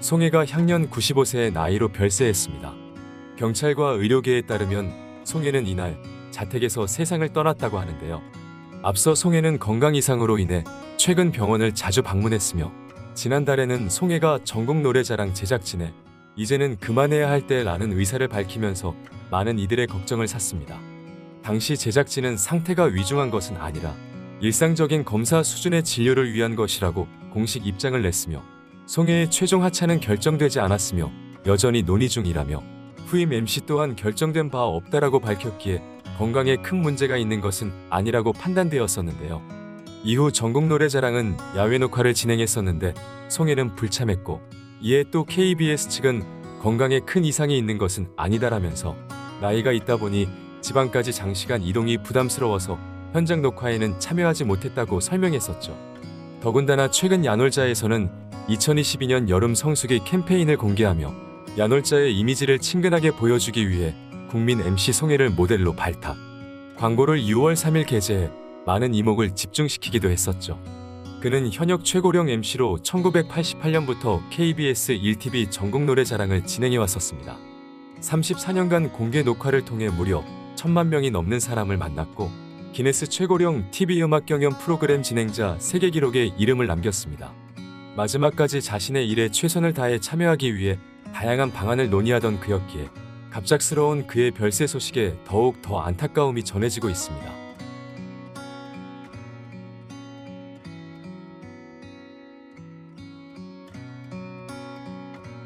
송혜가 향년 95세의 나이로 별세했습니다. 경찰과 의료계에 따르면 송혜는 이날 자택에서 세상을 떠났다고 하는데요. 앞서 송혜는 건강 이상으로 인해 최근 병원을 자주 방문했으며 지난달에는 송혜가 전국 노래자랑 제작진에 이제는 그만해야 할 때라는 의사를 밝히면서 많은 이들의 걱정을 샀습니다. 당시 제작진은 상태가 위중한 것은 아니라 일상적인 검사 수준의 진료를 위한 것이라고 공식 입장을 냈으며 송혜의 최종 하차는 결정되지 않았으며 여전히 논의 중이라며 후임 MC 또한 결정된 바 없다라고 밝혔기에 건강에 큰 문제가 있는 것은 아니라고 판단되었었는데요. 이후 전국 노래자랑은 야외 녹화를 진행했었는데 송혜는 불참했고 이에 또 KBS 측은 건강에 큰 이상이 있는 것은 아니다라면서 나이가 있다 보니 지방까지 장시간 이동이 부담스러워서 현장 녹화에는 참여하지 못했다고 설명했었죠. 더군다나 최근 야놀자에서는 2022년 여름 성수기 캠페인을 공개하며 야놀자의 이미지를 친근하게 보여주기 위해 국민 MC 송혜를 모델로 발탁. 광고를 6월 3일 게재해 많은 이목을 집중시키기도 했었죠. 그는 현역 최고령 MC로 1988년부터 KBS 1TV 전국 노래자랑을 진행해 왔었습니다. 34년간 공개 녹화를 통해 무려 천만 명이 넘는 사람을 만났고 기네스 최고령 TV 음악 경연 프로그램 진행자 세계 기록에 이름을 남겼습니다. 마지막까지 자신의 일에 최선을 다해 참여하기 위해 다양한 방안을 논의하던 그였기에 갑작스러운 그의 별세 소식에 더욱 더 안타까움이 전해지고 있습니다.